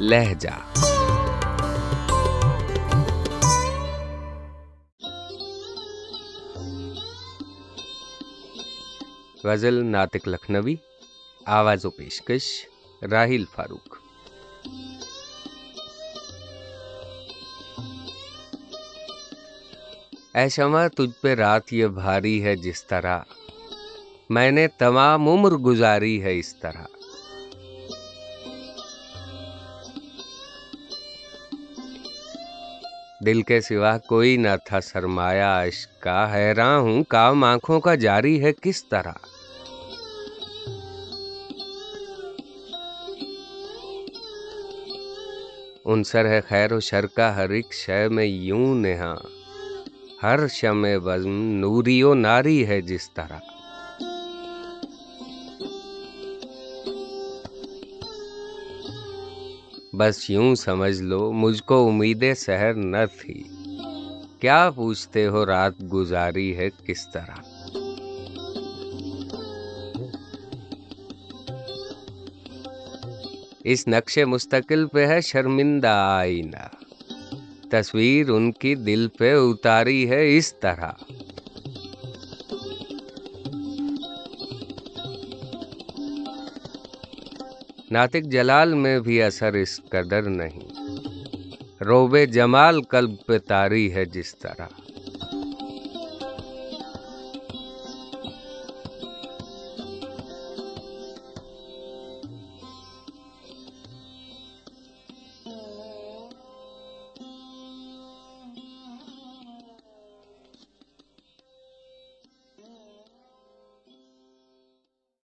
لہجہ۔ غزل ناطق لکھنوی، آواز و پیشکش راہیل فاروق۔ اے شمع، تجھ پہ رات یہ بھاری ہے جس طرح۔ میں نے تمام عمر گزاری ہے اس طرح۔ دل کے سوا کوئی نہ تھا سرمایہ عشق کا حیران ہوں کام آنکھوں کا جاری ہے کس طرح۔ انصر ہے خیر و شر کا ہر ایک شے میں یوں نہا ہر شم بزم نوری و ناری ہے جس طرح۔ بس یوں سمجھ لو، مجھ کو امید سحر نہ تھی۔ کیا پوچھتے ہو رات گزاری ہے کس طرح؟ اس نقش مستقل پہ ہے شرمندہ آئینہ۔ تصویر ان کی دل پہ اتاری ہے اس طرح۔ ناطق جلال میں بھی اثر اس قدر نہیں۔ روب جمال قلب پہ تاری ہے جس طرح۔